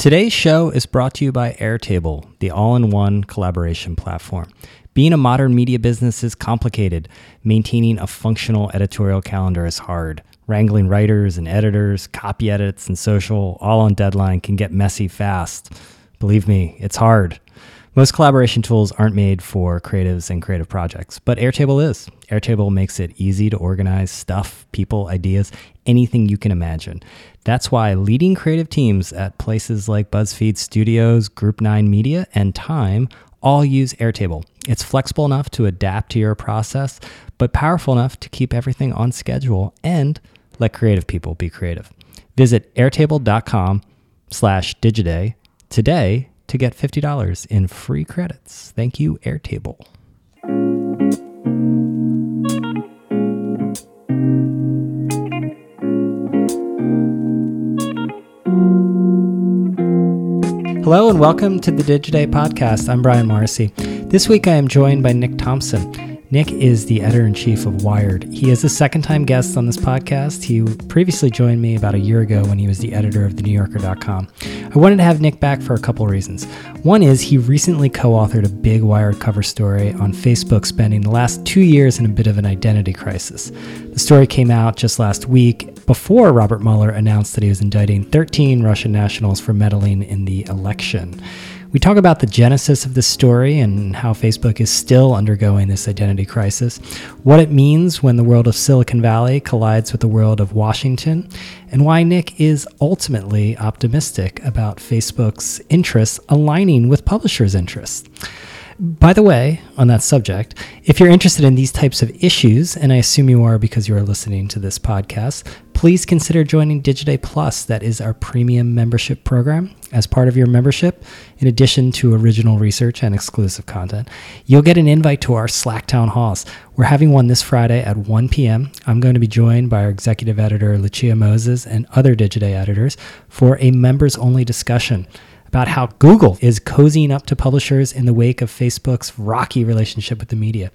Today's show is brought to you by Airtable, the all in one collaboration platform. Being a modern media business is complicated. Maintaining a functional editorial calendar is hard. Wrangling writers and editors, copy edits, and social, all on deadline, can get messy fast. Believe me, it's hard. Most collaboration tools aren't made for creatives and creative projects, but Airtable is. Airtable makes it easy to organize stuff, people, ideas, anything you can imagine. That's why leading creative teams at places like BuzzFeed Studios, Group 9 Media, and Time all use Airtable. It's flexible enough to adapt to your process, but powerful enough to keep everything on schedule and let creative people be creative. Visit airtable.com slash digiday today to get $50 in free credits. Thank you, Airtable. Hello and welcome to the Digiday podcast. I'm Brian Morrissey. This week I am joined by Nick Thompson. Nick is the editor in chief of Wired. He is a second time guest on this podcast. He previously joined me about a year ago when he was the editor of TheNewYorker.com. I wanted to have Nick back for a couple reasons. One is he recently co authored a big Wired cover story on Facebook spending the last two years in a bit of an identity crisis. The story came out just last week before Robert Mueller announced that he was indicting 13 Russian nationals for meddling in the election. We talk about the genesis of this story and how Facebook is still undergoing this identity crisis, what it means when the world of Silicon Valley collides with the world of Washington, and why Nick is ultimately optimistic about Facebook's interests aligning with publishers' interests. By the way, on that subject, if you're interested in these types of issues, and I assume you are because you are listening to this podcast, please consider joining Digiday Plus. That is our premium membership program. As part of your membership, in addition to original research and exclusive content, you'll get an invite to our Slack town halls. We're having one this Friday at 1 p.m. I'm going to be joined by our executive editor, Lucia Moses, and other Digiday editors for a members only discussion about how Google is cozying up to publishers in the wake of Facebook's rocky relationship with the media.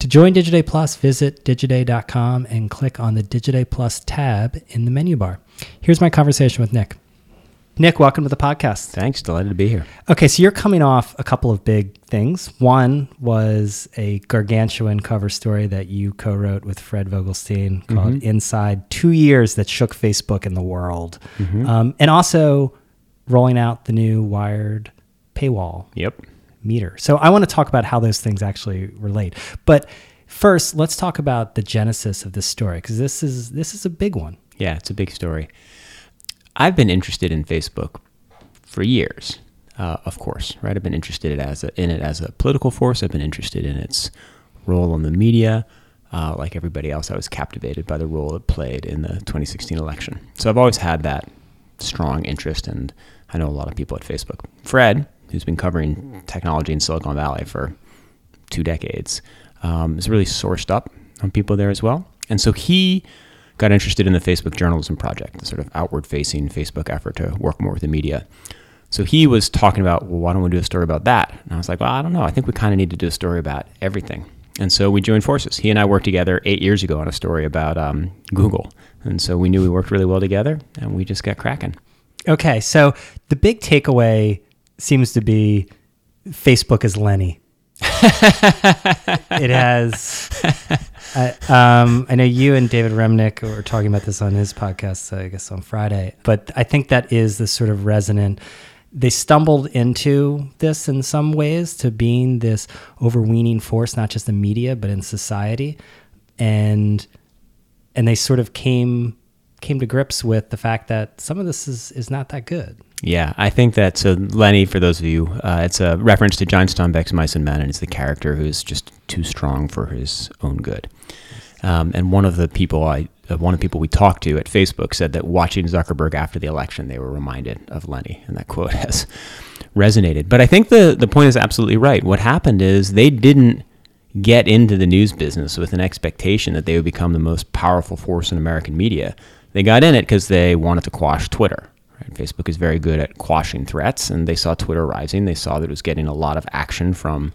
To join Digiday Plus, visit digiday.com and click on the Digiday Plus tab in the menu bar. Here's my conversation with Nick. Nick, welcome to the podcast. Thanks, delighted to be here. Okay, so you're coming off a couple of big things. One was a gargantuan cover story that you co wrote with Fred Vogelstein called mm-hmm. Inside Two Years That Shook Facebook and the World. Mm-hmm. Um, and also, rolling out the new wired paywall yep. meter. So I want to talk about how those things actually relate. But first, let's talk about the genesis of this story because this is this is a big one. Yeah, it's a big story. I've been interested in Facebook for years. Uh, of course, right? I've been interested as a, in it as a political force. I've been interested in its role in the media. Uh, like everybody else, I was captivated by the role it played in the 2016 election. So I've always had that strong interest and I know a lot of people at Facebook. Fred, who's been covering technology in Silicon Valley for two decades, um, is really sourced up on people there as well. And so he got interested in the Facebook journalism project, the sort of outward facing Facebook effort to work more with the media. So he was talking about, well, why don't we do a story about that? And I was like, well, I don't know. I think we kind of need to do a story about everything. And so we joined forces. He and I worked together eight years ago on a story about um, Google. And so we knew we worked really well together and we just got cracking. Okay, so the big takeaway seems to be Facebook is Lenny. it has. I, um, I know you and David Remnick were talking about this on his podcast, I guess on Friday. But I think that is the sort of resonant. They stumbled into this in some ways to being this overweening force, not just in media but in society, and and they sort of came came to grips with the fact that some of this is, is not that good. Yeah, I think that so Lenny, for those of you, uh, it's a reference to John Steinbeck's Mice and Men, and it's the character who's just too strong for his own good. Um, and one of the people I, uh, one of the people we talked to at Facebook said that watching Zuckerberg after the election, they were reminded of Lenny, and that quote has resonated. But I think the the point is absolutely right. What happened is they didn't get into the news business with an expectation that they would become the most powerful force in American media they got in it because they wanted to quash Twitter. Right? Facebook is very good at quashing threats, and they saw Twitter rising. They saw that it was getting a lot of action from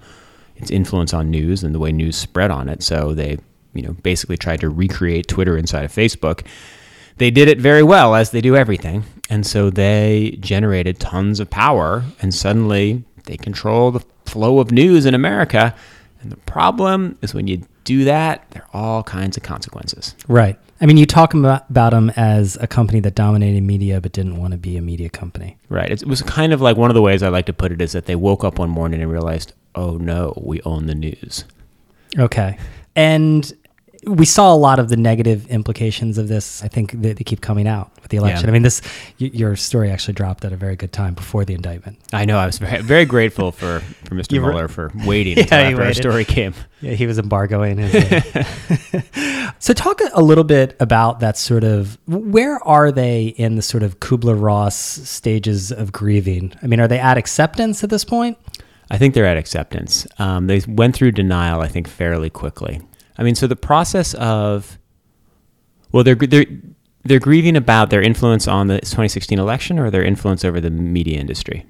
its influence on news and the way news spread on it. So they, you know, basically tried to recreate Twitter inside of Facebook. They did it very well, as they do everything. And so they generated tons of power, and suddenly they control the flow of news in America. And the problem is when you do that, there are all kinds of consequences. Right. I mean, you talk about, them as a company that dominated media but didn't want to be a media company. Right. It was kind of like one of the ways I like to put it is that they woke up one morning and realized, oh no, we own the news. Okay. And we saw a lot of the negative implications of this. I think they, they keep coming out with the election. Yeah. I mean, this y- your story actually dropped at a very good time before the indictment. I know. I was very, very grateful for, for Mr. Were- Mueller for waiting Yeah, until after our story came. Yeah, he was embargoing his. so, talk a little bit about that sort of. Where are they in the sort of Kubler Ross stages of grieving? I mean, are they at acceptance at this point? I think they're at acceptance. Um, they went through denial, I think, fairly quickly. I mean, so the process of, well, they're they're they're grieving about their influence on the 2016 election or their influence over the media industry.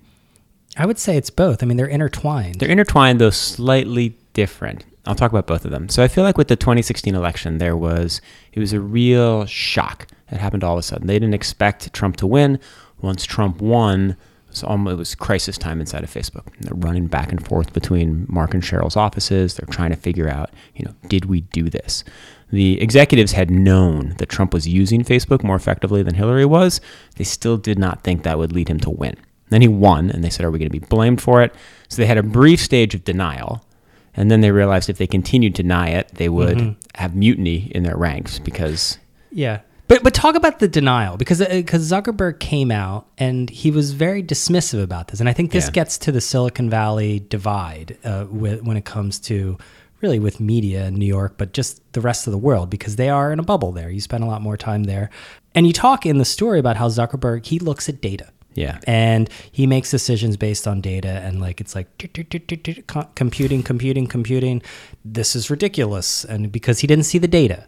I would say it's both. I mean, they're intertwined. They're intertwined, though slightly different. I'll talk about both of them. So I feel like with the 2016 election, there was it was a real shock. It happened all of a sudden. They didn't expect Trump to win. Once Trump won, was almost it was crisis time inside of Facebook. They're running back and forth between Mark and Sheryl's offices. They're trying to figure out, you know, did we do this? The executives had known that Trump was using Facebook more effectively than Hillary was. They still did not think that would lead him to win. Then he won, and they said, Are we going to be blamed for it? So they had a brief stage of denial. And then they realized if they continued to deny it, they would mm-hmm. have mutiny in their ranks because, Yeah. But but talk about the denial because because Zuckerberg came out and he was very dismissive about this, and I think this Yeah. gets to the Silicon Valley divide uh, with, when it comes to really with media in New York, but just the rest of the world because they are in a bubble there. You spend a lot more time there, and you talk in the story about how Zuckerberg he looks at data. yeah. And he makes decisions based on data, and like it's like "Tut, tut, tut, tut, tut, co- computing, computing, computing. This is ridiculous, and because he didn't see the data.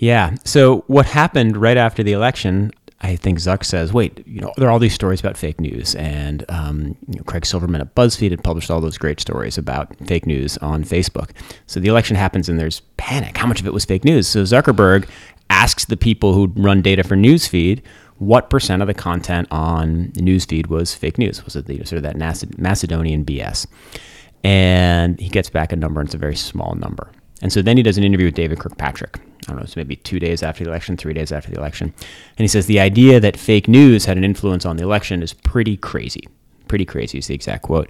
Yeah. So what happened right after the election? I think Zuck says, "Wait, you know, there are all these stories about fake news, and um, you know, Craig Silverman at BuzzFeed had published all those great stories about fake news on Facebook. So the election happens, and there's panic. How much of it was fake news? So Zuckerberg asks the people who run data for newsfeed." What percent of the content on newsfeed was fake news? Was it the, sort of that Maced- Macedonian BS? and he gets back a number, and it's a very small number. And so then he does an interview with David Kirkpatrick. I don't know, it's maybe two days after the election, three days after the election. And he says the idea that fake news had an influence on the election is pretty crazy. Pretty crazy is the exact quote.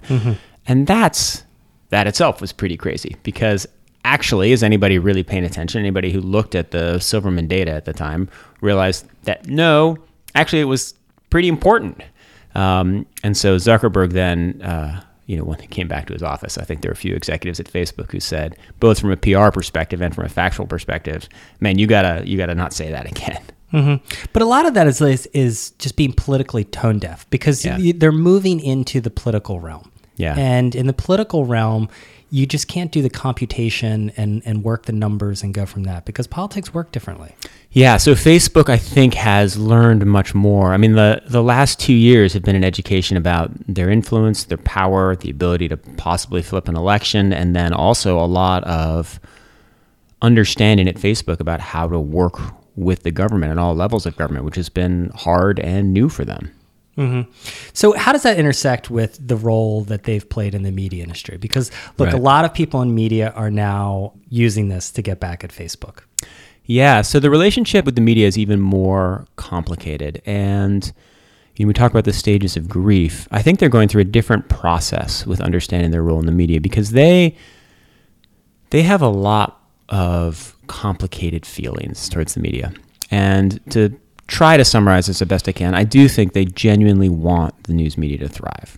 And that's, that itself was pretty crazy because actually, is anybody really paying attention? Anybody who looked at the Silverman data at the time realized that no, actually, it was pretty important. Um, and so Zuckerberg then, uh, you know, when he came back to his office, I think there were a few executives at Facebook who said, both from a PR perspective and from a factual perspective, man, you gotta you gotta not say that again. hmm But a lot of that is, is is just being politically tone deaf because Yeah. y- they're moving into the political realm. Yeah. And in the political realm, you just can't do the computation and, and work the numbers and go from that because politics work differently. Yeah, so Facebook, I think, has learned much more. I mean, the, the last two years have been an education about their influence, their power, the ability to possibly flip an election, and then also a lot of understanding at Facebook about how to work with the government and all levels of government, which has been hard and new for them. Hmm So, how does that intersect with the role that they've played in the media industry? Because, look, a lot of people in media are now using this to get back at Facebook. Yeah, so the relationship with the media is even more complicated. And you know, we talk about the stages of grief. I think they're going through a different process with understanding their role in the media because they they have a lot of complicated feelings towards the media. And to try to summarize this the best I can, I do think they genuinely want the news media to thrive.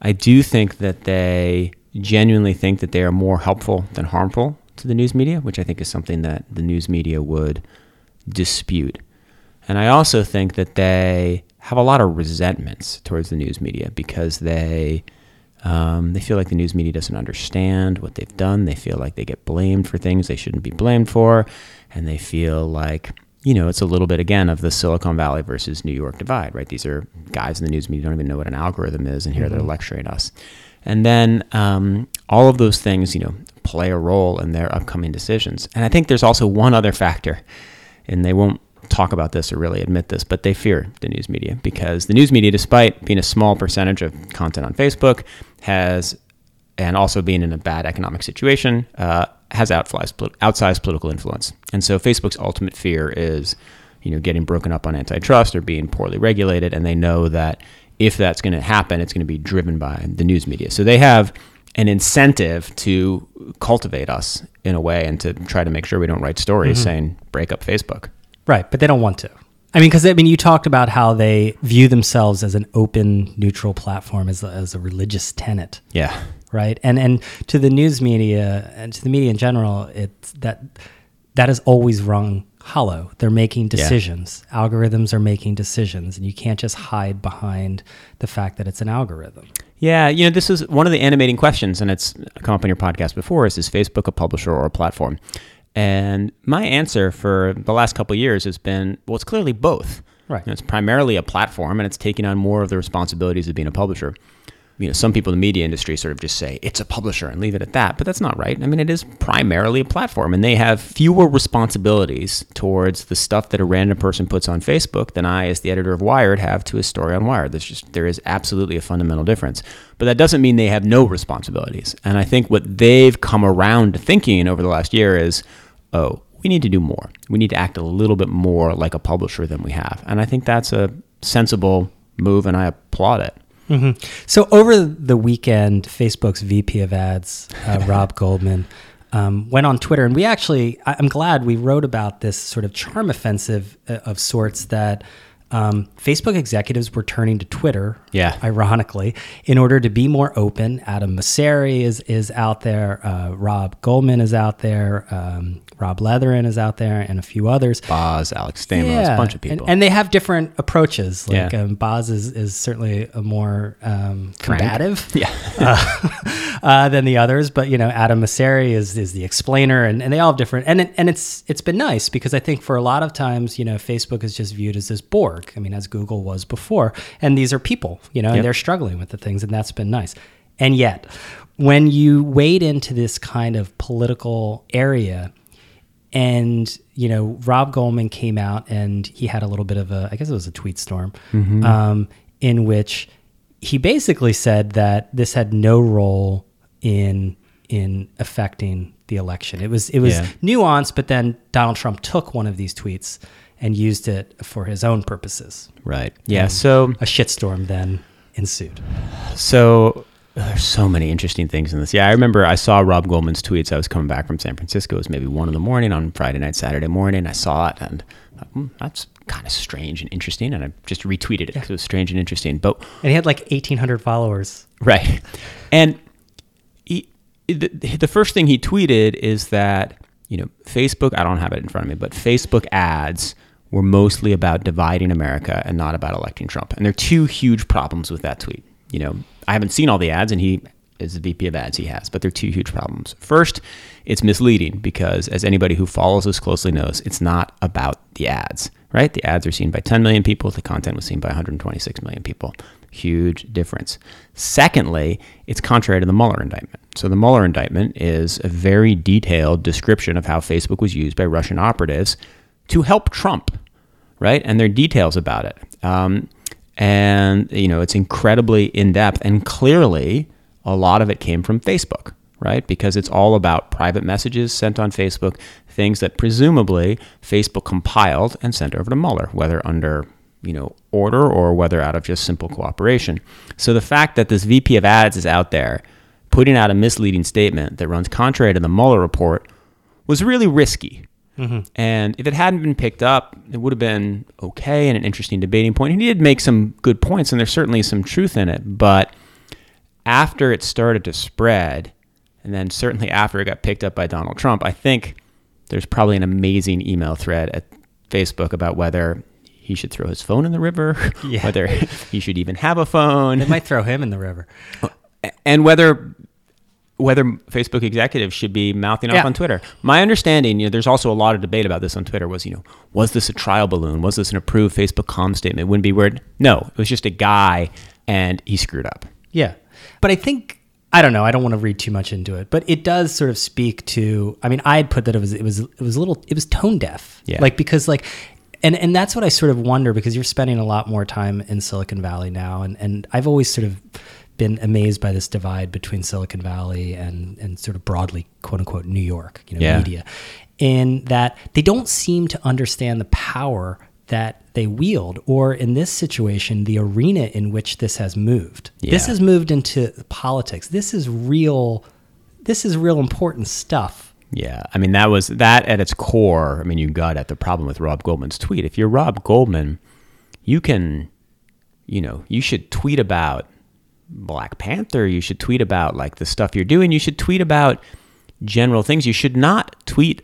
I do think that they genuinely think that they are more helpful than harmful to the news media, which I think is something that the news media would dispute. And I also think that they have a lot of resentments towards the news media because they um, they feel like the news media doesn't understand what they've done. They feel like they get blamed for things they shouldn't be blamed for, and they feel like you know it's a little bit again of the Silicon Valley versus New York divide, right? These are guys in the news media don't even know what an algorithm is, and here they're lecturing us. And then um, all of those things, you know, play a role in their upcoming decisions. And I think there's also one other factor, and they won't talk about this or really admit this, but they fear the news media because the news media, despite being a small percentage of content on Facebook, has and also being in a bad economic situation, uh, has outsized, outsized political influence. And so Facebook's ultimate fear is, you know, getting broken up on antitrust or being poorly regulated, and they know that if that's going to happen, it's going to be driven by the news media. So they have an incentive to cultivate us in a way and to try to make sure we don't write stories mm-hmm. saying break up Facebook. Right, but they don't want to. I mean, because I mean, you talked about how they view themselves as an open, neutral platform, as a, as a religious tenet. Yeah. Right, and and to the news media and to the media in general, it's that that has always wrong hollow. They're making decisions. Yeah. Algorithms are making decisions, and you can't just hide behind the fact that it's an algorithm. Yeah, you know, this is one of the animating questions, and it's come up on your podcast before. Is is Facebook a publisher or a platform? And my answer for the last couple years has been, well, it's clearly both. Right. You know, it's primarily a platform, and it's taking on more of the responsibilities of being a publisher you know, some people in the media industry sort of just say it's a publisher and leave it at that, but that's not right. I mean, it is primarily a platform, and they have fewer responsibilities towards the stuff that a random person puts on Facebook than I, as the editor of Wired, have to a story on Wired. There's just there is absolutely a fundamental difference, but that doesn't mean they have no responsibilities. And I think what they've come around to thinking over the last year is, oh, we need to do more. We need to act a little bit more like a publisher than we have, and I think that's a sensible move, and I applaud it. Mm-hmm. So over the weekend, Facebook's VP of Ads, uh, Rob Goldman, um, went on Twitter, and we actually, I'm glad we wrote about this sort of charm offensive uh, of sorts that um, Facebook executives were turning to Twitter, yeah. ironically, in order to be more open. Adam Mosseri is is out there. Uh, Rob Goldman is out there. Um, Rob Leathern is out there, and a few others. Boz, Alex Stamos, yeah. a bunch of people, and, and, they have different approaches. Like yeah. um, Boz is, is certainly a more um, combative, yeah, uh, uh, than the others. But you know, Adam Mosseri is is the explainer, and, and they all have different. And it, and it's it's been nice because I think for a lot of times, you know, Facebook is just viewed as this Borg. I mean, as Google was before, and these are people, you know, yep. and they're struggling with the things, and that's been nice. And yet, when you wade into this kind of political area and you know rob goldman came out and he had a little bit of a i guess it was a tweet storm mm-hmm. um, in which he basically said that this had no role in in affecting the election it was it was yeah. nuanced but then donald trump took one of these tweets and used it for his own purposes right yeah so a shitstorm then ensued so there's so many interesting things in this. Yeah, I remember I saw Rob Goldman's tweets. I was coming back from San Francisco. It was maybe one in the morning on Friday night, Saturday morning. I saw it and thought, hmm, that's kind of strange and interesting. And I just retweeted it because yeah. it was strange and interesting. But and he had like 1,800 followers. Right, and he, the, the first thing he tweeted is that you know Facebook. I don't have it in front of me, but Facebook ads were mostly about dividing America and not about electing Trump. And there are two huge problems with that tweet. You know, I haven't seen all the ads, and he is the VP of ads he has, but there are two huge problems. First, it's misleading because, as anybody who follows this closely knows, it's not about the ads, right? The ads are seen by 10 million people, the content was seen by 126 million people. Huge difference. Secondly, it's contrary to the Mueller indictment. So, the Mueller indictment is a very detailed description of how Facebook was used by Russian operatives to help Trump, right? And there are details about it. Um, and you know it's incredibly in depth and clearly a lot of it came from Facebook right because it's all about private messages sent on Facebook things that presumably Facebook compiled and sent over to Mueller whether under you know order or whether out of just simple cooperation so the fact that this VP of ads is out there putting out a misleading statement that runs contrary to the Mueller report was really risky Mm-hmm. And if it hadn't been picked up, it would have been okay and an interesting debating point. He did make some good points, and there's certainly some truth in it. But after it started to spread, and then certainly after it got picked up by Donald Trump, I think there's probably an amazing email thread at Facebook about whether he should throw his phone in the river, yeah. whether he should even have a phone. They might throw him in the river. And whether whether Facebook executives should be mouthing off yeah. on Twitter. My understanding, you know, there's also a lot of debate about this on Twitter. Was you know, was this a trial balloon? Was this an approved Facebook com statement? Wouldn't be weird. No, it was just a guy, and he screwed up. Yeah, but I think I don't know. I don't want to read too much into it, but it does sort of speak to. I mean, I'd put that it was it was it was a little it was tone deaf. Yeah, like because like And and that's what I sort of wonder because you're spending a lot more time in Silicon Valley now, and and I've always sort of been amazed by this divide between Silicon Valley and and sort of broadly quote unquote New York, you know, Yeah. media, in that they don't seem to understand the power that they wield, or in this situation, the arena in which this has moved. This has moved into politics. This is real. This is real important stuff. Yeah, I mean that was that at its core. I mean, you got at the problem with Rob Goldman's tweet. If you're Rob Goldman, you can, you know, you should tweet about Black Panther. You should tweet about like the stuff you're doing. You should tweet about general things. You should not tweet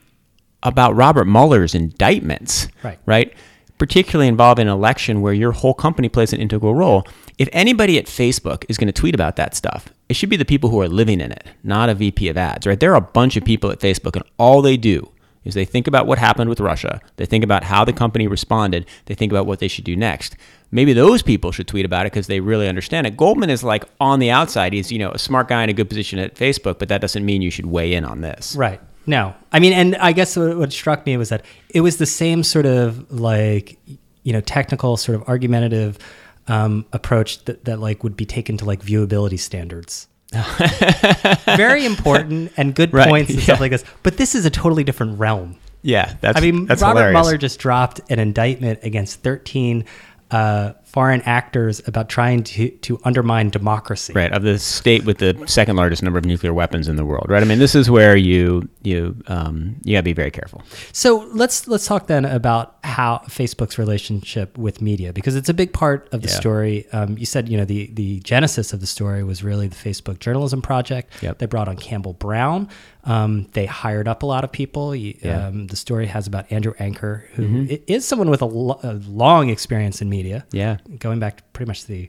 about Robert Mueller's indictments. Right. Right. Particularly involving an election where your whole company plays an integral role. If anybody at Facebook is going to tweet about that stuff, it should be the people who are living in it, not a VP of ads, right? There are a bunch of people at Facebook, and all they do is they think about what happened with Russia. They think about how the company responded. They think about what they should do next. Maybe those people should tweet about it because they really understand it. Goldman is like on the outside. He's, you know, a smart guy in a good position at Facebook, but that doesn't mean you should weigh in on this. Right. No. I mean, and I guess what, struck me was that it was the same sort of like, you know, technical, sort of argumentative um, approach that, that like would be taken to like viewability standards. Very important and good Right, points and stuff like this. But this is a totally different realm. Yeah, that's I mean, that's Robert hilarious. Mueller just dropped an indictment against 13 uh, foreign actors about trying to, to undermine democracy. right of the state with the second largest number of nuclear weapons in the world right i mean this is where you you um you got to be very careful So let's let's talk then about how Facebook's relationship with media because it's a big part of the Yeah. story. Um, you said you know the the genesis of the story was really the Facebook journalism project. Yep. They brought on Campbell Brown. Um, they hired up a lot of people. You- Yeah. Mm-hmm. Um, the story has about Andrew Anker, who i- is someone with a, lo- a long experience in media. yeah going back to pretty much the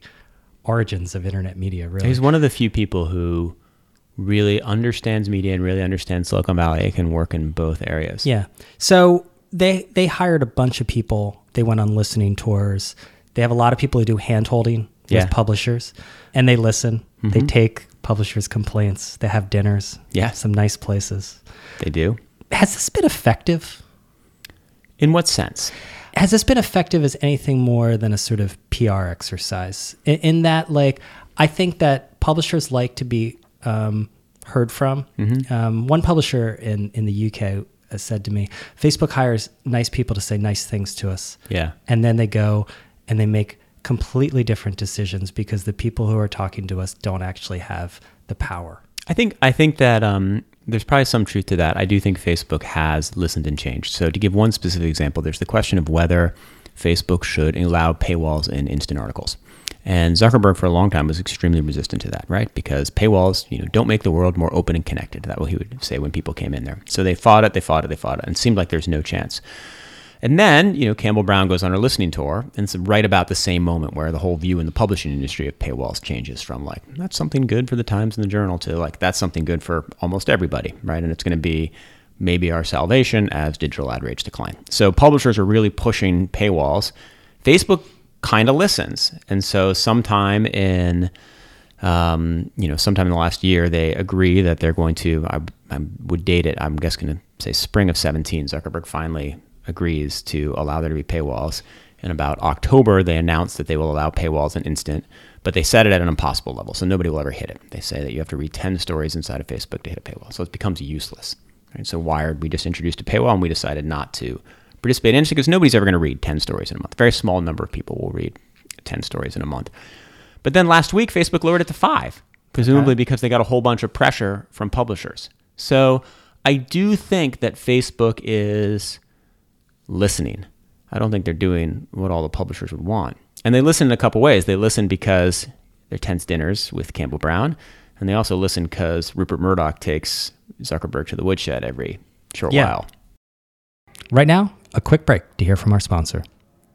origins of internet media. Really, he's one of the few people who really understands media and really understands silicon valley it can work in both areas Yeah. So they they hired a bunch of people. They went on listening tours. They have a lot of people who do hand holding with Yeah. publishers and they listen. They take publishers' complaints. They have dinners. Yeah. Some nice places. they do Has this been effective? in what sense Has this been effective as anything more than a sort of PR exercise? In, in that, like, I think that publishers like to be um, heard from. Um, one publisher in, in the UK has said to me, Facebook hires nice people to say nice things to us. yeah And then they go and they make completely different decisions because the people who are talking to us don't actually have the power. I think I think that um, there's probably some truth to that. I do think Facebook has listened and changed. So to give one specific example, there's the question of whether Facebook should allow paywalls in instant articles. And Zuckerberg for a long time was extremely resistant to that, right? Because paywalls, you know, don't make the world more open and connected. That what he would say when people came in there. So they fought it, they fought it, they fought it, and it seemed like there's no chance. And then, you know, Campbell Brown goes on a listening tour, and it's right about the same moment where the whole view in the publishing industry of paywalls changes from like, that's something good for the Times and the Journal to like, that's something good for almost everybody, right? And it's going to be maybe our salvation as digital ad rates decline. So publishers are really pushing paywalls. Facebook kind of listens. And so sometime in, um, you know, sometime in the last year, they agree that they're going to, I, I would date it, I'm just going to say spring of 17, Zuckerberg finally agrees to allow there to be paywalls. In about October, they announced that they will allow paywalls in instant, but they set it at an impossible level, so nobody will ever hit it. They say that you have to read 10 stories inside of Facebook to hit a paywall, so it becomes useless. Right? So Wired, we just introduced a paywall, and we decided not to participate in it because nobody's ever going to read 10 stories in a month. A very small number of people will read 10 stories in a month. But then last week, Facebook lowered it to five, presumably because they got a whole bunch of pressure from publishers. So I do think that Facebook is listening. I don't think they're doing what all the publishers would want. And they listen in a couple ways. They listen because they're tense dinners with Campbell Brown, and they also listen because Rupert Murdoch takes Zuckerberg to the woodshed every short Yeah. while. Right now, a quick break to hear from our sponsor.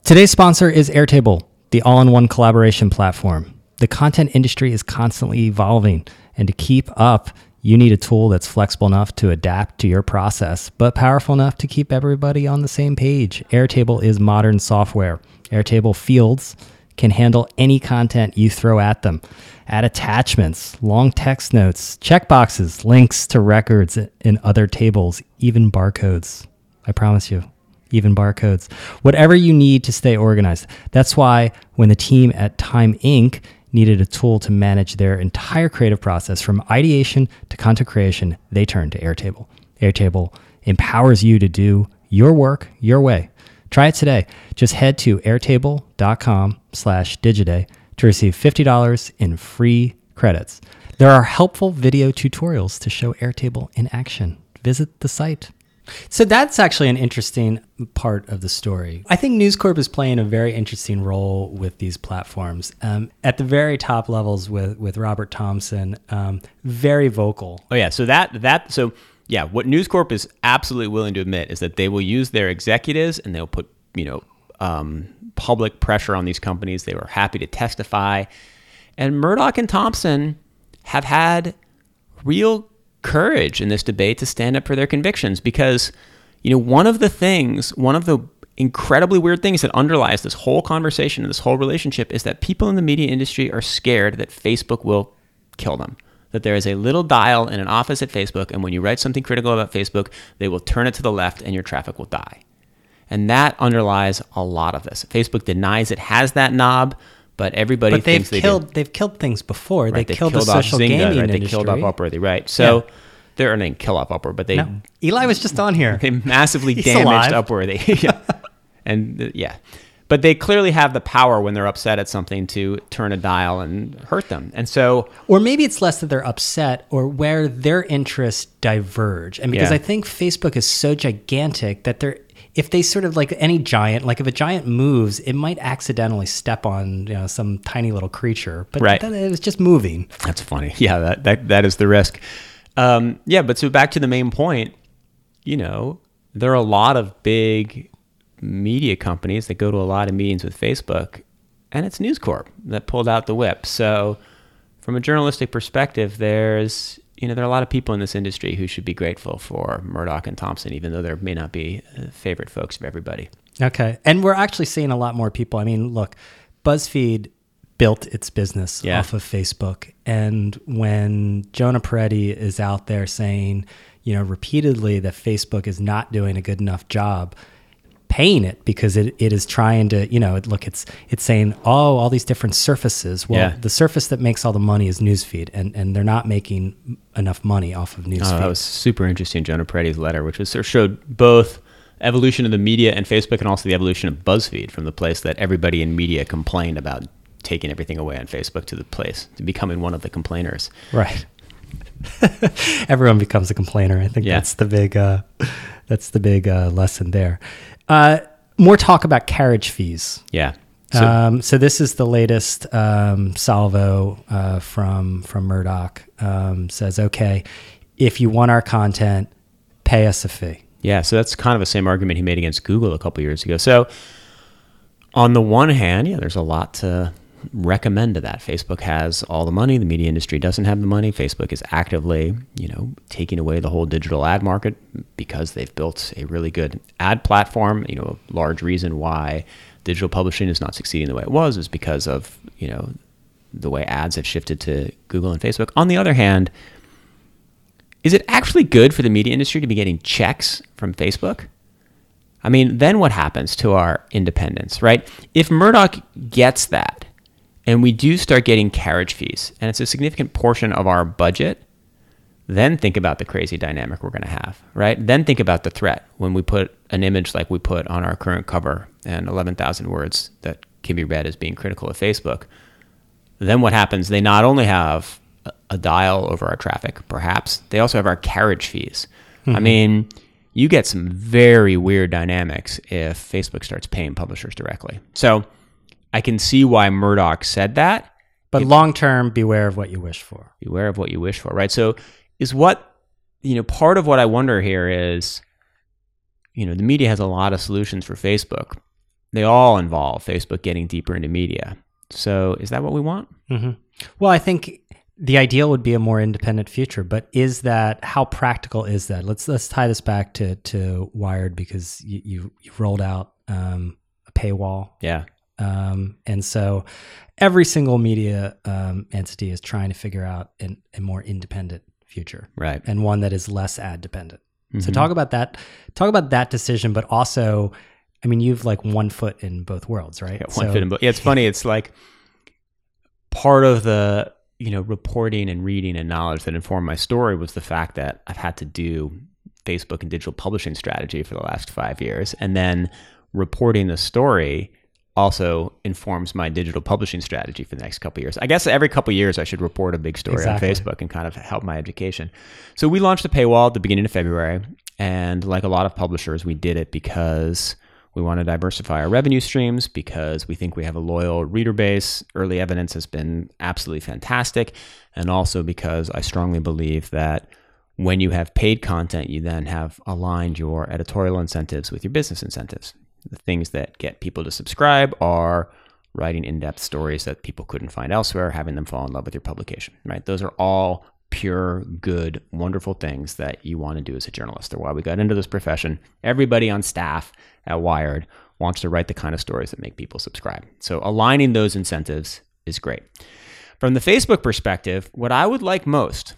Today's sponsor is Airtable, the all in one collaboration platform. The content industry is constantly evolving, and to keep up, you need a tool that's flexible enough to adapt to your process, but powerful enough to keep everybody on the same page. Airtable is modern software. Airtable Fields can handle any content you throw at them. Add attachments, long text notes, checkboxes, links to records and other tables, even barcodes. I promise you, even barcodes, whatever you need to stay organized. That's why when the team at Time Inc. needed a tool to manage their entire creative process from ideation to content creation, they turned to Airtable. Airtable empowers you to do your work your way. Try it today. Just head to airtable.com slash digiday to receive $50 in free credits. There are helpful video tutorials to show Airtable in action. Visit the site. So that's actually an interesting part of the story. I think News Corp is playing a very interesting role with these platforms. Um, at the very top levels with with Robert Thompson, um, very vocal. Oh yeah, so that that so yeah, what News Corp is absolutely willing to admit is that they will use their executives and they'll put you know um, public pressure on these companies. They were happy to testify, and Murdoch and Thompson have had real courage in this debate to stand up for their convictions because you know one of the things one of the incredibly weird things that underlies this whole conversation and this whole relationship is that people in the media industry are scared that Facebook will kill them that there is a little dial in an office at Facebook and when you write something critical about Facebook they will turn it to the left and your traffic will die. And that underlies a lot of this. Facebook denies it has that knob but everybody but they've thinks they killed do. they've killed things before. Right, they, killed, the off social Zynga, gaming right? They industry. killed off Upworthy, right? So they're I mean, kill off Upworthy, but they No, Eli was just on here. they massively damaged alive. Upworthy. yeah. And uh, yeah. But they clearly have the power when they're upset at something to turn a dial and hurt them. And so Or maybe it's less that they're upset or where their interests diverge. And because Yeah. I think Facebook is so gigantic that they're if they sort of like any giant, like if a giant moves, it might accidentally step on you know some tiny little creature, but Right. then it was just moving. That's funny. Yeah, that that, that is the risk. Um, yeah, but so back to the main point, you know, there are a lot of big media companies that go to a lot of meetings with Facebook, and it's News Corp that pulled out the whip. So, from a journalistic perspective, there's you know there are a lot of people in this industry who should be grateful for Murdoch and Thompson, even though there may not be uh, favorite folks of everybody. Okay. And we're actually seeing a lot more people. I mean, look, BuzzFeed built its business Yeah. off of Facebook. And when Jonah Peretti is out there saying, you know, repeatedly that Facebook is not doing a good enough job paying it because it, it is trying to, you know, look, it's it's saying, oh, all these different surfaces. Well, Yeah. the surface that makes all the money is Newsfeed, and, and they're not making enough money off of Newsfeed. Oh, that was super interesting. Jonah Peretti's letter, which was sort of showed both evolution of the media and Facebook, and also the evolution of BuzzFeed from the place that everybody in media complained about taking everything away on Facebook to the place to becoming one of the complainers. Right. Everyone becomes a complainer. I think Yeah. that's the big uh, that's the big uh, lesson there. Uh, more talk about carriage fees. Yeah. So, um, so this is the latest um, salvo uh, from from Murdoch. Um, says, okay, if you want our content, pay us a fee. yeah. So that's kind of the same argument he made against Google a couple years ago. So, on the one hand, yeah, there's a lot to recommend to that. Facebook has all the money. The media industry doesn't have the money. Facebook is actively, you know, taking away the whole digital ad market because they've built a really good ad platform. You know, a large reason why digital publishing is not succeeding the way it was is because of, you know, the way ads have shifted to Google and Facebook. On the other hand, is it actually good for the media industry to be getting checks from Facebook? I mean, then what happens to our independence, right? If Murdoch gets that and we do start getting carriage fees and it's a significant portion of our budget, then think about the crazy dynamic we're going to have, right? Then think about the threat when we put an image like we put on our current cover and 11,000 words that can be read as being critical of Facebook. Then what happens? They not only have a- a dial over our traffic, perhaps, they also have our carriage fees. I mm-hmm. mean, you get some very weird dynamics if Facebook starts paying publishers directly. So I can see why Murdoch said that. But long term, beware of what you wish for. Beware of what you wish for, right? So is what you know part of what I wonder here is you know the media has a lot of solutions for Facebook. They all involve Facebook getting deeper into media. So is that what we want? hmm Well, I think the ideal would be a more independent future, but is that how practical is that? Let's let's tie this back to to Wired because you you, you rolled out um, a paywall, Yeah. Um, and so every single media um, entity is trying to figure out an, a more independent future Right. and one that is less ad dependent. So talk about that. Talk about that decision, but also, I mean, you've like one foot in both worlds, right? Yeah, one So- fit in both. Yeah, it's funny. It's like part of the you know reporting and reading and knowledge that informed my story was the fact that I've had to do Facebook and digital publishing strategy for the last five years, and then reporting the story also informs my digital publishing strategy for the next couple of years. I guess every couple of years I should report a big story Exactly. on Facebook and kind of help my education. So we launched a paywall at the beginning of February, and like a lot of publishers, we did it because we want to diversify our revenue streams because we think we have a loyal reader base. Early evidence has been absolutely fantastic. And also because I strongly believe that when you have paid content, you then have aligned your editorial incentives with your business incentives. The things that get people to subscribe are writing in depth stories that people couldn't find elsewhere, having them fall in love with your publication, right? Those are all pure, good, wonderful things that you want to do as a journalist. They're why we got into this profession. Everybody on staff at Wired wants to write the kind of stories that make people subscribe. So aligning those incentives is great. From the Facebook perspective, what I would like most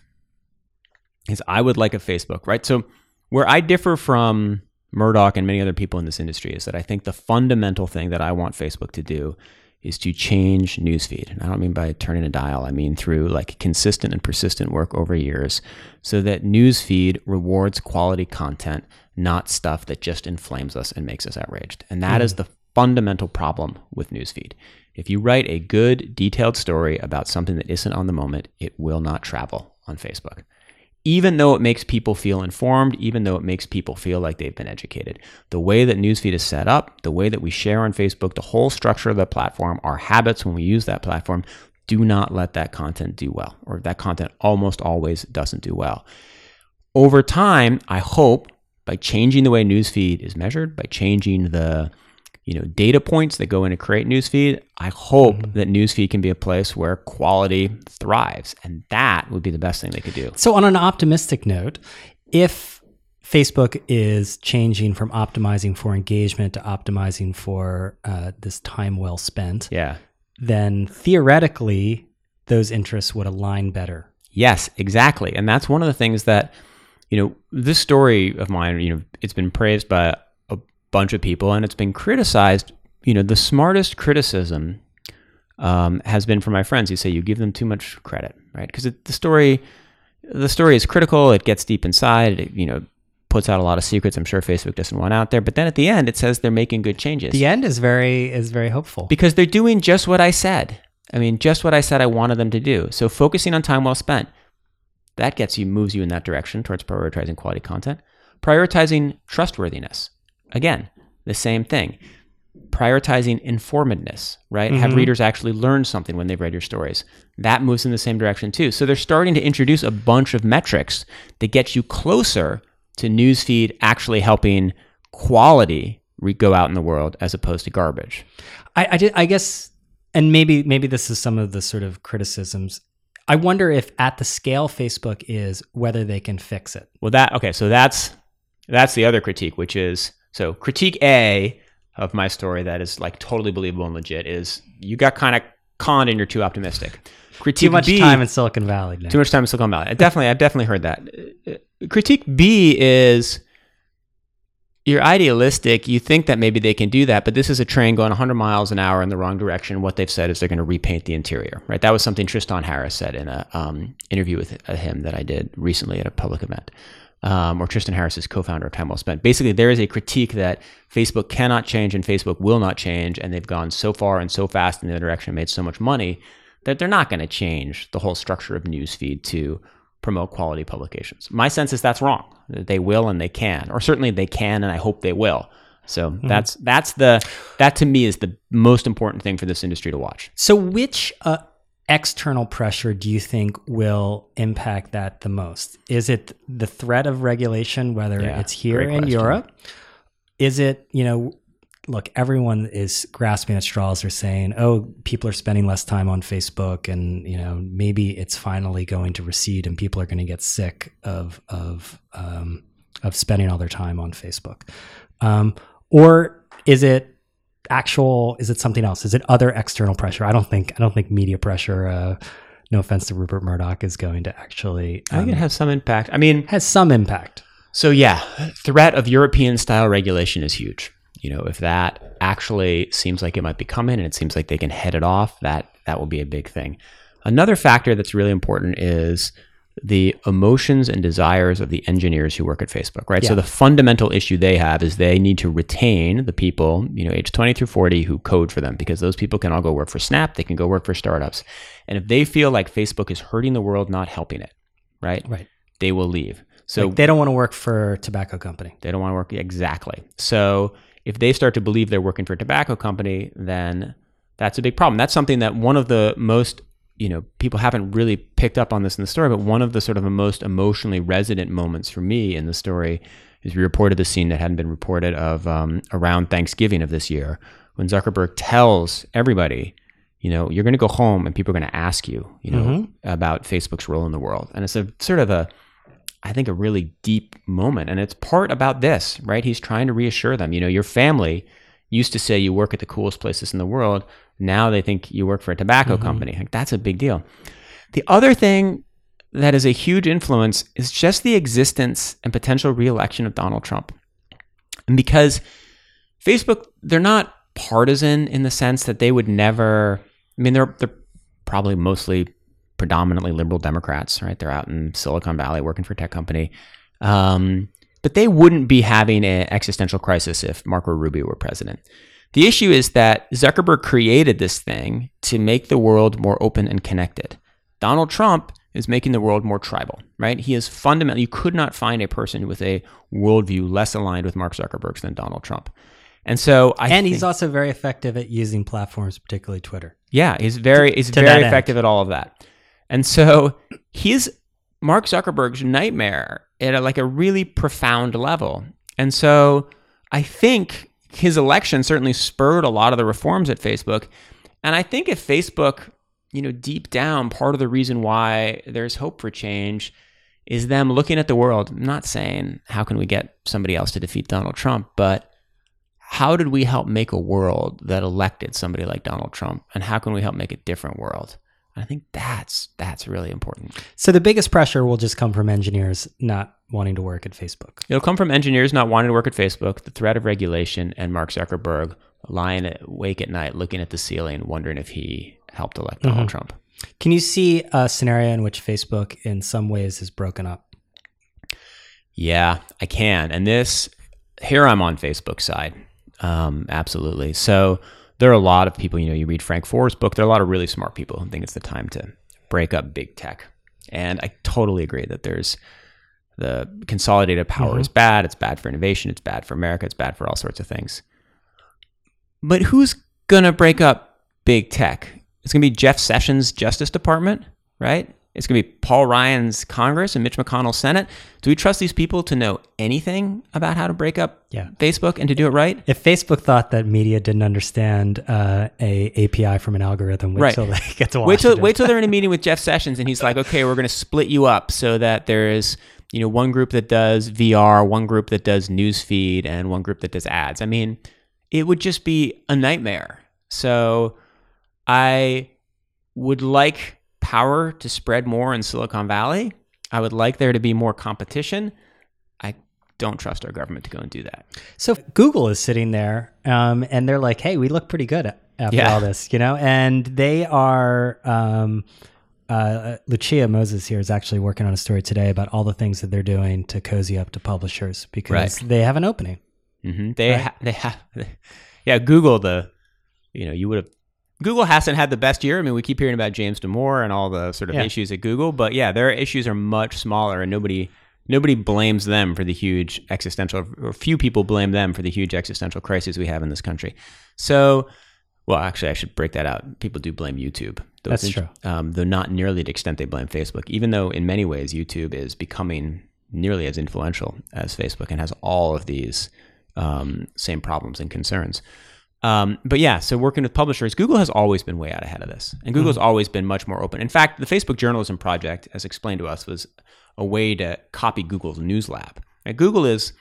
is I would like a Facebook, right? So where I differ from Murdoch and many other people in this industry is that I think the fundamental thing that I want Facebook to do is to change newsfeed. And I don't mean by turning a dial, I mean through like consistent and persistent work over years so that newsfeed rewards quality content, not stuff that just inflames us and makes us outraged. And that is mm. the fundamental problem with newsfeed. If you write a good, detailed story about something that isn't on the moment, it will not travel on Facebook even though it makes people feel informed, even though it makes people feel like they've been educated. The way that Newsfeed is set up, the way that we share on Facebook, the whole structure of the platform, our habits when we use that platform, do not let that content do well, or that content almost always doesn't do well. Over time, I hope by changing the way Newsfeed is measured, by changing the you know data points that go into create newsfeed i hope that newsfeed can be a place where quality thrives and that would be the best thing they could do So, on an optimistic note, if Facebook is changing from optimizing for engagement to optimizing for uh, this time well spent, yeah then theoretically, those interests would align better. Yes, exactly. And that's one of the things that, you know, this story of mine, you know, it's been praised by bunch of people and it's been criticized. You know, the smartest criticism um, has been from my friends who say you give them too much credit, right? Because the story, the story is critical. It gets deep inside. It, you know, puts out a lot of secrets. I'm sure Facebook doesn't want out there. But then at the end, it says they're making good changes The end is very is very hopeful. because they're doing just what I said. I mean, just what I said I wanted them to do. So focusing on time well spent, that gets you, moves you in that direction towards prioritizing quality content. Prioritizing trustworthiness, again, the same thing. Prioritizing informedness, right? Have Mhm. readers actually learned something when they've read your stories? That moves in the same direction too. So they're starting to introduce a bunch of metrics that get you closer to newsfeed actually helping quality re- go out in the world as opposed to garbage. I, I, I guess, and maybe maybe this is some of the sort of criticisms. I wonder if at the scale Facebook is, whether they can fix it. Well, that okay. So that's that's the other critique, which is so critique A of my story that is like totally believable and legit is you got kind of conned and you're too optimistic. Critique Too much B, time in Silicon Valley. Nick. too much time in Silicon Valley. I definitely, I've definitely heard that. Critique B is you're idealistic. You think that maybe they can do that, but this is a train going 100 miles an hour in the wrong direction. What they've said is they're going to repaint the interior, right? That was something Tristan Harris said in an um, interview with uh, him that I did recently at a public event. Um, or Tristan Harris is co-founder of Time Well Spent. Basically, there is a critique that Facebook cannot change and Facebook will not change, and they've gone so far and so fast in the direction, made so much money that they're not going to change the whole structure of newsfeed to promote quality publications. My sense is that's wrong. They will and they can, or certainly they can, and I hope they will. So that's that's the that to me is the most important thing for this industry to watch. So, which uh, external pressure do you think will impact that the most? Is it the threat of regulation, whether Yeah, it's here in. Europe? Is it, you know, look, everyone is grasping at straws. They're saying, oh, people are spending less time on Facebook, and, you know, maybe it's finally going to recede and people are going to get sick of, of, um, of spending all their time on Facebook. Um, or is it actual is it something else is it other external pressure i don't think i don't think media pressure uh no offense to rupert murdoch is going to actually I think um, it has some impact. I mean, has some impact So yeah, threat of European style regulation is huge. You know, if that actually seems like it might be coming and it seems like they can head it off, that that will be a big thing. Another factor that's really important is the emotions and desires of the engineers who work at Facebook, right? Yeah. So the fundamental issue they have is they need to retain the people, you know, age 20 through 40 who code for them because those people can all go work for Snap, they can go work for startups. And if they feel like Facebook is hurting the world, not helping it, right? Right. They will leave. So Like, they don't want to work for a tobacco company. they don't want to work exactly. So if they start to believe they're working for a tobacco company, then that's a big problem. That's something that one of the most you know people haven't really picked up on this in the story, but one of the sort of the most emotionally resonant moments for me in the story is we reported the scene that hadn't been reported of um, around Thanksgiving of this year when Zuckerberg tells everybody, you know, you're going to go home and people are going to ask you, you know, about Facebook's role in the world, and it's a sort of a I think a really deep moment. And it's part about this, right? He's trying to reassure them, you know, your family used to say you work at the coolest places in the world. Now they think you work for a tobacco company. Like that's a big deal. The other thing that is a huge influence is just the existence and potential reelection of Donald Trump. And because Facebook, they're not partisan in the sense that they would never, I mean, they're, they're probably mostly predominantly liberal Democrats, right? They're out in Silicon Valley working for a tech company. Um, but they wouldn't be having an existential crisis if Marco Rubio were president. The issue is that Zuckerberg created this thing to make the world more open and connected. Donald Trump is making the world more tribal, right? He is fundamentally, you could not find a person with a worldview less aligned with Mark Zuckerberg's than Donald Trump. And so I And think- he's also very effective at using platforms, particularly Twitter. yeah, he's very he's to very end. effective at all of that. And so he's Mark Zuckerberg's nightmare at a, like a really profound level. And so I think his election certainly spurred a lot of the reforms at Facebook. And I think if Facebook, you know, deep down, part of the reason why there's hope for change is them looking at the world, not saying how can we get somebody else to defeat Donald Trump, but how did we help make a world that elected somebody like Donald Trump and how can we help make a different world? I think that's that's really important. So the biggest pressure will just come from engineers not wanting to work at Facebook. It'll come from engineers not wanting to work at Facebook, the threat of regulation, and Mark Zuckerberg lying awake at night, looking at the ceiling, wondering if he helped elect Donald Trump. Can you see a scenario in which Facebook, in some ways, is broken up? Yeah, I can. And this, here I'm on Facebook side. Um, absolutely. So there are a lot of people, you know, you read Frank Foer's book, there are a lot of really smart people who think it's the time to break up big tech. And I totally agree that there's the consolidated power mm-hmm. is bad. It's bad for innovation. It's bad for America. It's bad for all sorts of things. But who's going to break up big tech? It's going to be Jeff Sessions' Justice Department, right? It's going to be Paul Ryan's Congress and Mitch McConnell's Senate. Do we trust these people to know anything about how to break up Yeah. Facebook and to do it right? If Facebook thought that media didn't understand uh, a API from an algorithm, wait Right. till they get to Wait till wait till they're in a meeting with Jeff Sessions and he's like, okay, we're going to split you up so that there's you know one group that does VR, one group that does news feed, and one group that does ads. I mean, it would just be a nightmare. So I would like power to spread more in Silicon Valley. I would like there to be more competition. I don't trust our government to go and do that. So Google is sitting there, um, and they're like, "Hey, we look pretty good after Yeah. all this, you know." And they are. Um, uh, Lucia Moses here is actually working on a story today about all the things that they're doing to cozy up to publishers because Right. they have an opening. hmm They ha- they have yeah. Google the you know you would have Google hasn't had the best year. I mean, we keep hearing about James Damore and all the sort of Yeah. issues at Google, but yeah, their issues are much smaller, and nobody nobody blames them for the huge existential, or few people blame them for the huge existential crises we have in this country. So, well, actually, I should break that out. People do blame YouTube. Though That's true. Um, though not nearly the extent they blame Facebook, even though in many ways YouTube is becoming nearly as influential as Facebook and has all of these um, same problems and concerns. Um, but yeah, so working with publishers, Google has always been way out ahead of this, and Google's always been much more open. In fact, the Facebook Journalism Project, as explained to us, was a way to copy Google's News Lab. Now, Google is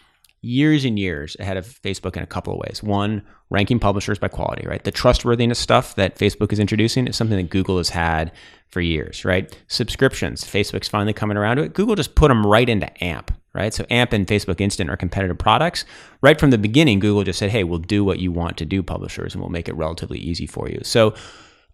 years and years ahead of Facebook in a couple of ways. One, ranking publishers by quality, right? The trustworthiness stuff that Facebook is introducing is something that Google has had for years, right? Subscriptions, Facebook's finally coming around to it. Google just put them right into AMP, right? So AMP and Facebook Instant are competitive products. Right from the beginning, Google just said, hey, we'll do what you want to do, publishers, and we'll make it relatively easy for you. So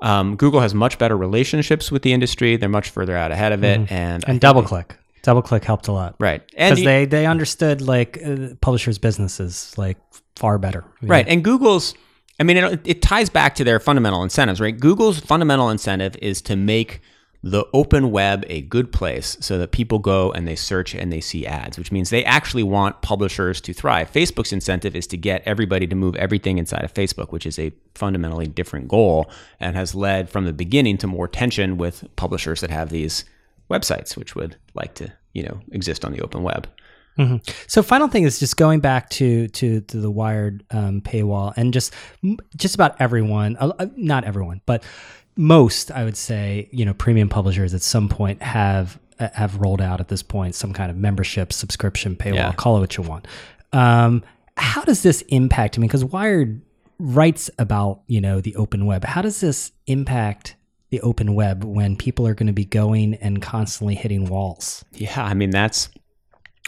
um, Google has much better relationships with the industry. They're much further out ahead of it. Mm-hmm. And, and DoubleClick. DoubleClick helped a lot. Right. Because they, they understood like uh, publishers' businesses like far better. Right. Know? And Google's, I mean, it, it ties back to their fundamental incentives, right? Google's fundamental incentive is to make the open web a good place so that people go and they search and they see ads, which means they actually want publishers to thrive. Facebook's incentive is to get everybody to move everything inside of Facebook, which is a fundamentally different goal and has led from the beginning to more tension with publishers that have these websites, which would like to, you know, exist on the open web. Mm-hmm. So, final thing is just going back to to, to the Wired um, paywall, and just just about everyone, uh, not everyone, but most, I would say, you know, premium publishers at some point have uh, have rolled out at this point some kind of membership, subscription, paywall, yeah. call it what you want. Um, how does this impact? I mean, because Wired writes about you know the open web. How does this impact the open web when people are going to be going and constantly hitting walls? Yeah, I mean that's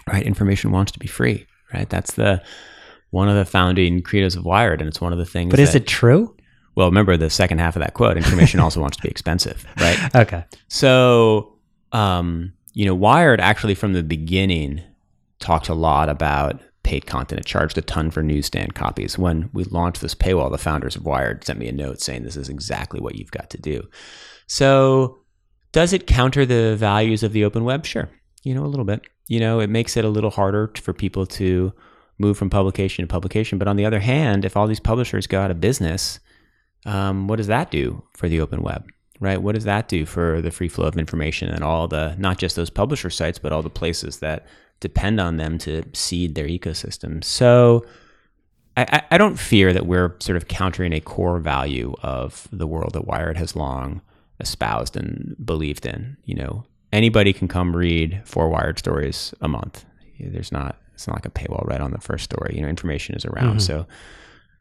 right. Information wants to be free, right? That's the one of the founding credos of Wired, and it's one of the things. But is it true? Well, remember the second half of that quote information also wants to be expensive, right? Okay. So, um, you know, Wired actually from the beginning talked a lot about paid content. It charged a ton for newsstand copies. When we launched this paywall, the founders of Wired sent me a note saying this is exactly what you've got to do. So, does it counter the values of the open web? Sure. You know, a little bit. You know, it makes it a little harder for people to move from publication to publication. But on the other hand, if all these publishers go out of business, um, what does that do for the open web? Right? What does that do for the free flow of information and all the not just those publisher sites, but all the places that depend on them to seed their ecosystem? So I, I don't fear that we're sort of countering a core value of the world that Wired has long espoused and believed in. You know, anybody can come read four Wired stories a month. There's not it's not like a paywall right on the first story. You know, information is around. Mm-hmm. So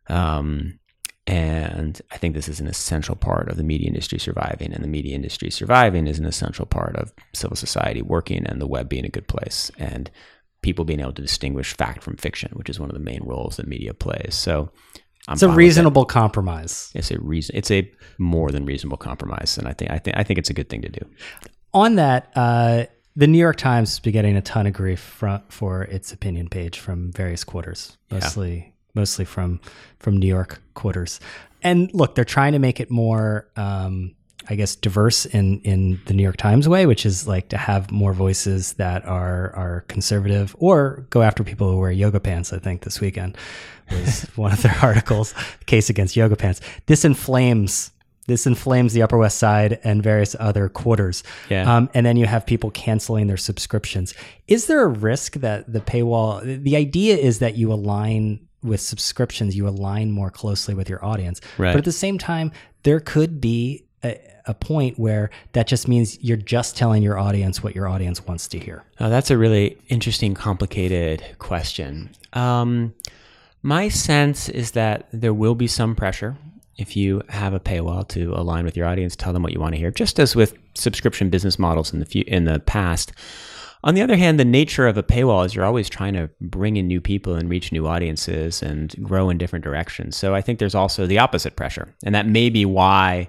um, and I think this is an essential part of the media industry surviving. And the media industry surviving is an essential part of civil society working and the web being a good place and people being able to distinguish fact from fiction, which is one of the main roles that media plays. So I'm it's a reasonable compromise. It's a reason. It's a more than reasonable compromise, and I think I think I think it's a good thing to do. On that, uh, the New York Times has been getting a ton of grief for, for its opinion page from various quarters, mostly mostly from from New York quarters. And look, they're trying to make it more, um, I guess, diverse in in the New York Times way, which is like to have more voices that are are conservative or go after people who wear yoga pants. I think this weekend was one of their articles, case against yoga pants. This inflames this inflames the Upper West Side and various other quarters. Yeah. Um, and then you have people canceling their subscriptions. Is there a risk that the paywall, the idea is that you align with subscriptions, you align more closely with your audience. Right. But at the same time, there could be a, a, point where that just means you're just telling your audience what your audience wants to hear. Oh, that's a really interesting, complicated question. Um, my sense is that there will be some pressure if you have a paywall to align with your audience, tell them what you want to hear. Just as with subscription business models in the few, in the past, on the other hand, the nature of a paywall is you're always trying to bring in new people and reach new audiences and grow in different directions. So I think there's also the opposite pressure. And that may be why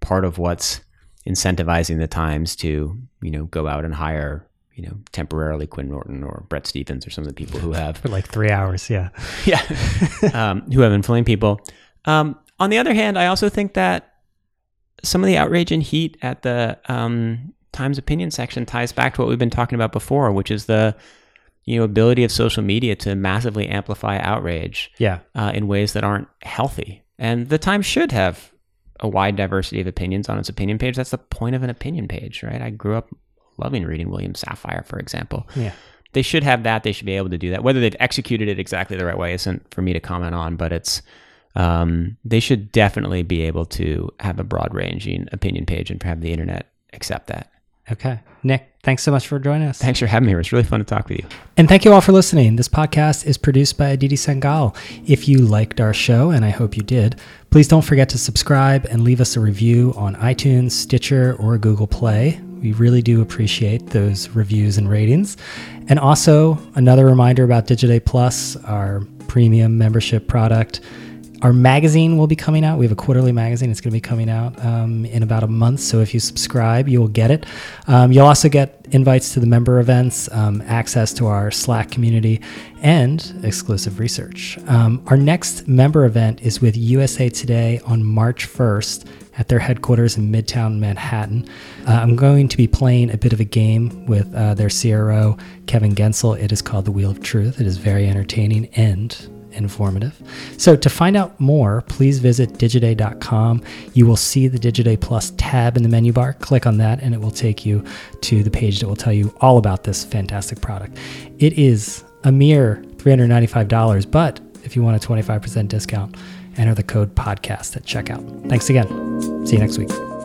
part of what's incentivizing the Times to, you know, go out and hire, you know, temporarily Quinn Norton or Bret Stephens or some of the people who have for like three hours, yeah. yeah. um, who have inflamed people. Um, on the other hand, I also think that some of the outrage and heat at the um, Times opinion section ties back to what we've been talking about before, which is the you know ability of social media to massively amplify outrage yeah. Uh, in ways that aren't healthy. And the Times should have a wide diversity of opinions on its opinion page. That's the point of an opinion page, right? I grew up loving reading William Safire, for example. Yeah. They should have that. They should be able to do that. Whether they've executed it exactly the right way isn't for me to comment on, but it's um, they should definitely be able to have a broad ranging opinion page and have the internet accept that. Okay. Nick, thanks so much for joining us. Thanks for having me here. It's really fun to talk with you. And thank you all for listening. This podcast is produced by Aditi Sangal. If you liked our show, and I hope you did, please don't forget to subscribe and leave us a review on iTunes, Stitcher, or Google Play. We really do appreciate those reviews and ratings. And also, another reminder about Digiday Plus, our premium membership product. Our magazine will be coming out. We have a quarterly magazine. It's going to be coming out um, in about a month. So if you subscribe, you will get it. Um, you'll also get invites to the member events, um, access to our Slack community, and exclusive research. Um, our next member event is with USA Today on March 1st at their headquarters in Midtown Manhattan. Uh, I'm going to be playing a bit of a game with uh, their CRO, Kevin Gentzel. It is called The Wheel of Truth. It is very entertaining and informative. So, to find out more, please visit digiday.com. You will see the Digiday Plus tab in the menu bar. Click on that, and it will take you to the page that will tell you all about this fantastic product. It is a mere $395, but if you want a 25% discount, enter the code podcast at checkout. Thanks again. See you next week.